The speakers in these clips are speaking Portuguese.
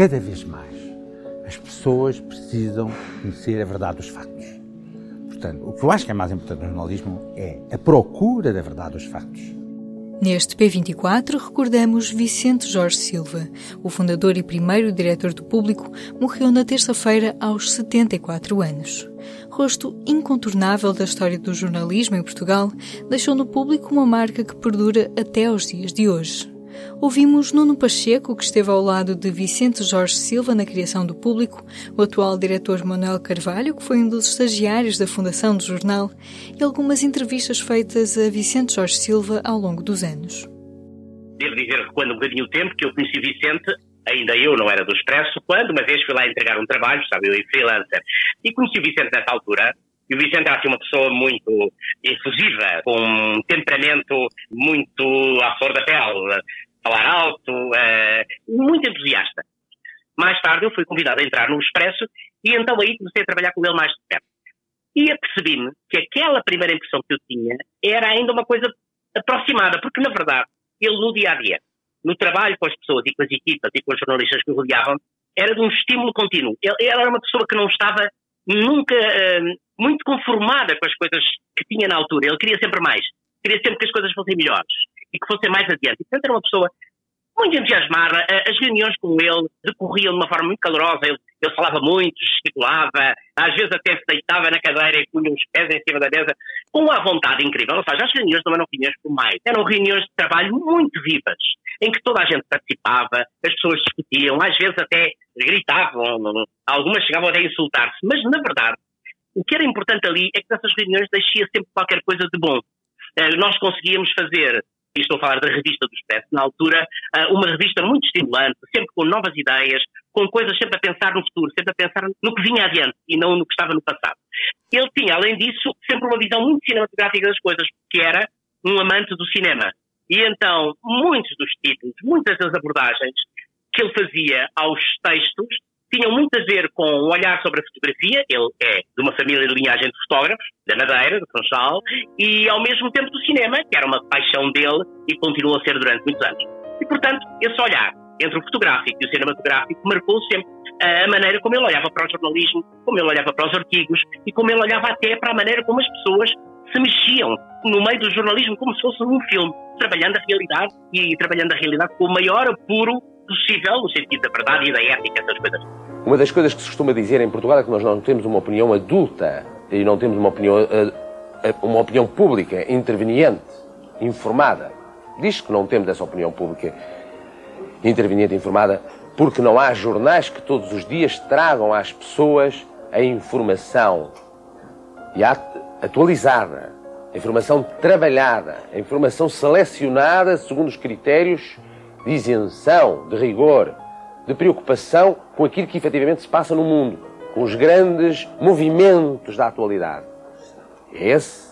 cada vez mais, as pessoas precisam conhecer a verdade dos factos. Portanto, o que eu acho que é mais importante no jornalismo é a procura da verdade dos factos. Neste P24 recordamos Vicente Jorge Silva. O fundador e primeiro diretor do público morreu na terça-feira aos 74 anos. Rosto incontornável da história do jornalismo em Portugal, deixou no público uma marca que perdura até aos dias de hoje. Ouvimos Nuno Pacheco, que esteve ao lado de Vicente Jorge Silva na criação do público, o atual diretor Manuel Carvalho, que foi um dos estagiários da fundação do jornal, e algumas entrevistas feitas a Vicente Jorge Silva ao longo dos anos. Devo dizer que quando um bocadinho o tempo que eu conheci Vicente, ainda eu não era do Expresso, quando uma vez fui lá entregar um trabalho, sabe, eu e freelancer, e conheci o Vicente nessa altura, e o Vicente era assim, uma pessoa muito efusiva, com um temperamento muito à flor da pele, falar alto, uh, muito entusiasta. Mais tarde eu fui convidado a entrar no Expresso e então aí comecei a trabalhar com ele mais de perto. E apercebi-me que aquela primeira impressão que eu tinha era ainda uma coisa aproximada, porque na verdade ele no dia a dia, no trabalho com as pessoas e com as equipas e com os jornalistas que o rodeavam, era de um estímulo contínuo. Ele, ele era uma pessoa que não estava nunca uh, muito conformada com as coisas que tinha na altura. Ele queria sempre mais. Queria sempre que as coisas fossem melhores e que fossem mais adiante. Portanto, era uma pessoa muito entusiasmada. As reuniões com ele decorriam de uma forma muito calorosa. Ele, ele falava muito, gesticulava, às vezes até se deitava na cadeira e punha os pés em cima da mesa, com uma vontade incrível. Ou seja, as reuniões não eram reuniões formais, eram reuniões de trabalho muito vivas, em que toda a gente participava, as pessoas discutiam, às vezes até gritavam, algumas chegavam até a insultar-se, mas na verdade, o que era importante ali é que nessas reuniões deixia sempre qualquer coisa de bom. Eh, nós conseguíamos fazer e estou a falar da revista do Expresso, na altura, ah, uma revista muito estimulante, sempre com novas ideias, com coisas sempre a pensar no futuro, sempre a pensar no que vinha adiante e não no que estava no passado. Ele tinha, além disso, sempre uma visão muito cinematográfica das coisas, porque era um amante do cinema. E então, muitos dos títulos, muitas das abordagens que ele fazia aos textos tinham muito a ver com um olhar sobre a fotografia. Ele é de uma família de linhagem de fotógrafos, da Madeira, do Funchal, e ao mesmo tempo do cinema, que era uma paixão dele e continua a ser durante muitos anos. E, portanto, esse olhar entre o fotográfico e o cinematográfico marcou sempre a maneira como ele olhava para o jornalismo, como ele olhava para os artigos e como ele olhava até para a maneira como as pessoas se mexiam no meio do jornalismo como se fosse um filme, trabalhando a realidade e trabalhando a realidade com o maior apuro possível, no sentido da verdade e da ética, essas coisas. Uma das coisas que se costuma dizer em Portugal é que nós não temos uma opinião adulta e não temos uma opinião, eh, eh, uma opinião pública interveniente, informada. Diz que não temos essa opinião pública interveniente, informada, porque não há jornais que todos os dias tragam às pessoas a informação e atualizada, a informação trabalhada, a informação selecionada segundo os critérios de isenção, de rigor, de preocupação com aquilo que efetivamente se passa no mundo, com os grandes movimentos da atualidade. É esse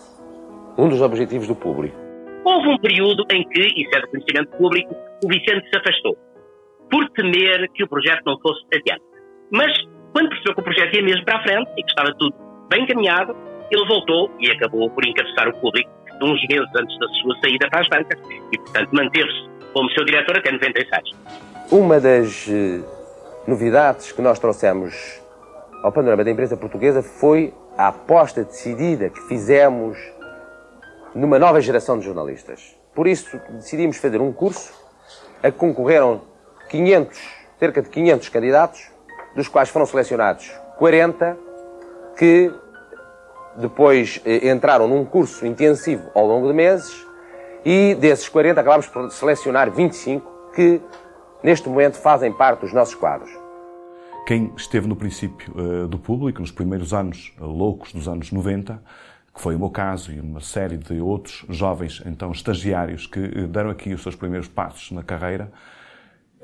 um dos objetivos do público. Houve um período em que, isso é do conhecimento público, o Vicente se afastou, por temer que o projeto não fosse adiante. Mas, quando percebeu que o projeto ia mesmo para a frente e que estava tudo bem encaminhado, ele voltou e acabou por encabeçar o público uns meses antes da sua saída para as bancas e, portanto, manteve-se como seu diretor até 96. Uma das eh, novidades que nós trouxemos ao panorama da imprensa portuguesa foi a aposta decidida que fizemos numa nova geração de jornalistas. Por isso decidimos fazer um curso a que concorreram 500, cerca de 500 candidatos, dos quais foram selecionados 40 que depois eh, entraram num curso intensivo ao longo de meses e desses 40 acabamos por selecionar 25 que neste momento fazem parte dos nossos quadros. Quem esteve no princípio uh, do público, nos primeiros anos uh, loucos dos anos 90, que foi o meu caso e uma série de outros jovens, então estagiários, que uh, deram aqui os seus primeiros passos na carreira,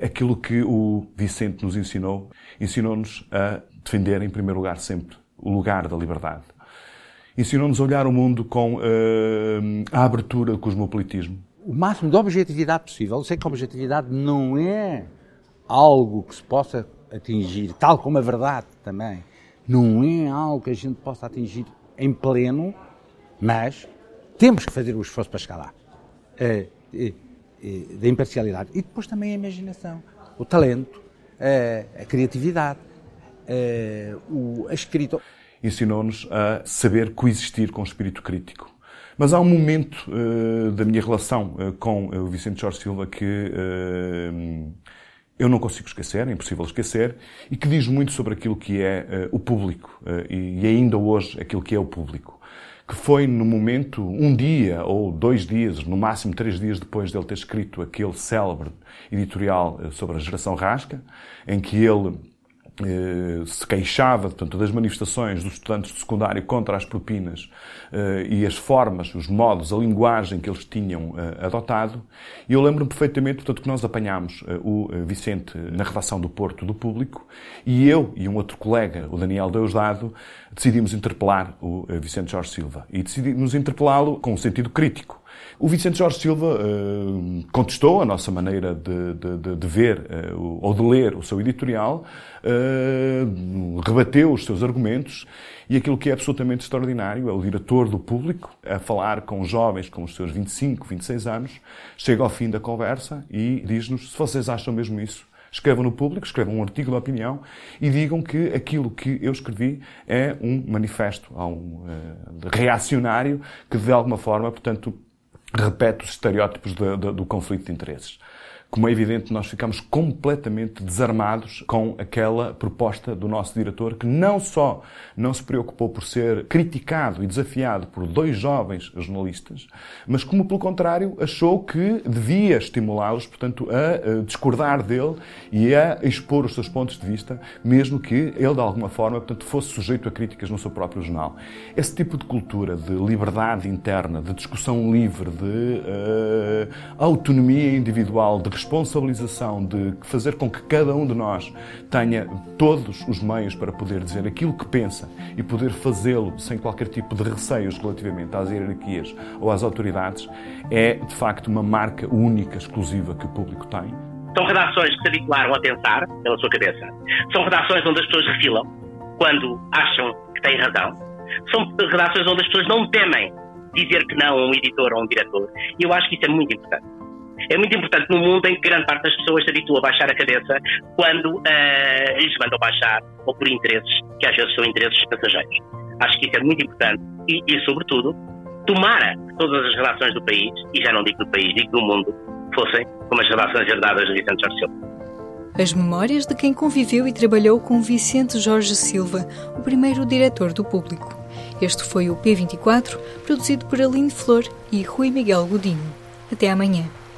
aquilo que o Vicente nos ensinou, ensinou-nos a defender, em primeiro lugar, sempre o lugar da liberdade ensinou-nos a olhar o mundo com a abertura do cosmopolitismo. O máximo de objetividade possível. Eu sei que a objetividade não é algo que se possa atingir, tal como a verdade também. Não é algo que a gente possa atingir em pleno, mas temos que fazer o esforço para chegar lá. Uh, uh, da imparcialidade. E depois também a imaginação, o talento, a, a criatividade, a escrita. Ensinou-nos a saber coexistir com o espírito crítico. Mas há um momento uh, da minha relação uh, com o Vicente Jorge Silva que uh, eu não consigo esquecer, é impossível esquecer, e que diz muito sobre aquilo que é o público, e, e ainda hoje aquilo que é o público. Que foi no momento, um dia ou dois dias, no máximo três dias depois de ele ter escrito aquele célebre editorial sobre a geração rasca, em que ele eh, se queixava portanto, das manifestações dos estudantes de secundário contra as propinas eh, e as formas, os modos, a linguagem que eles tinham eh, adotado. E eu lembro-me perfeitamente portanto, que nós apanhámos o Vicente na redação do Porto do Público e eu e um outro colega, o Daniel Deusdado, decidimos interpelar o Vicente Jorge Silva. E decidimos interpelá-lo com um sentido crítico. O Vicente Jorge Silva uh, contestou a nossa maneira de, de, de ver uh, ou de ler o seu editorial, uh, rebateu os seus argumentos e aquilo que é absolutamente extraordinário é o diretor do público a falar com jovens com os seus 25, 26 anos, chega ao fim da conversa e diz-nos se vocês acham mesmo isso, escrevam no público, escrevam um artigo de opinião e digam que aquilo que eu escrevi é um manifesto um, uh, reacionário que de alguma forma, portanto, repete os estereótipos do, do, do conflito de interesses como é evidente, nós ficamos completamente desarmados com aquela proposta do nosso diretor, que não só não se preocupou por ser criticado e desafiado por dois jovens jornalistas, mas como, pelo contrário, achou que devia estimulá-los, portanto, a discordar dele e a expor os seus pontos de vista, mesmo que ele, de alguma forma, portanto, fosse sujeito a críticas no seu próprio jornal. Esse tipo de cultura de liberdade interna, de discussão livre, de uh, autonomia individual, de responsabilização de fazer com que cada um de nós tenha todos os meios para poder dizer aquilo que pensa e poder fazê-lo sem qualquer tipo de receios relativamente às hierarquias ou às autoridades, é de facto uma marca única, exclusiva que o público tem. São redações que se habituaram a pensar pela sua cabeça. São redações onde as pessoas refilam quando acham que têm razão. São redações onde as pessoas não temem dizer que não a um editor ou a um diretor. E eu acho que isso é muito importante. É muito importante num mundo em que grande parte das pessoas se habitua a baixar a cabeça quando uh, lhes mandam baixar ou por interesses que às vezes são interesses passageiros. Acho que isso é muito importante e, e sobretudo, tomara que todas as relações do país, e já não digo do país, digo do mundo, fossem como as relações herdadas de Vicente Jorge Silva. As memórias de quem conviveu e trabalhou com Vicente Jorge Silva, o primeiro diretor do público. Este foi o P24, produzido por Aline Flor e Rui Miguel Godinho. Até amanhã.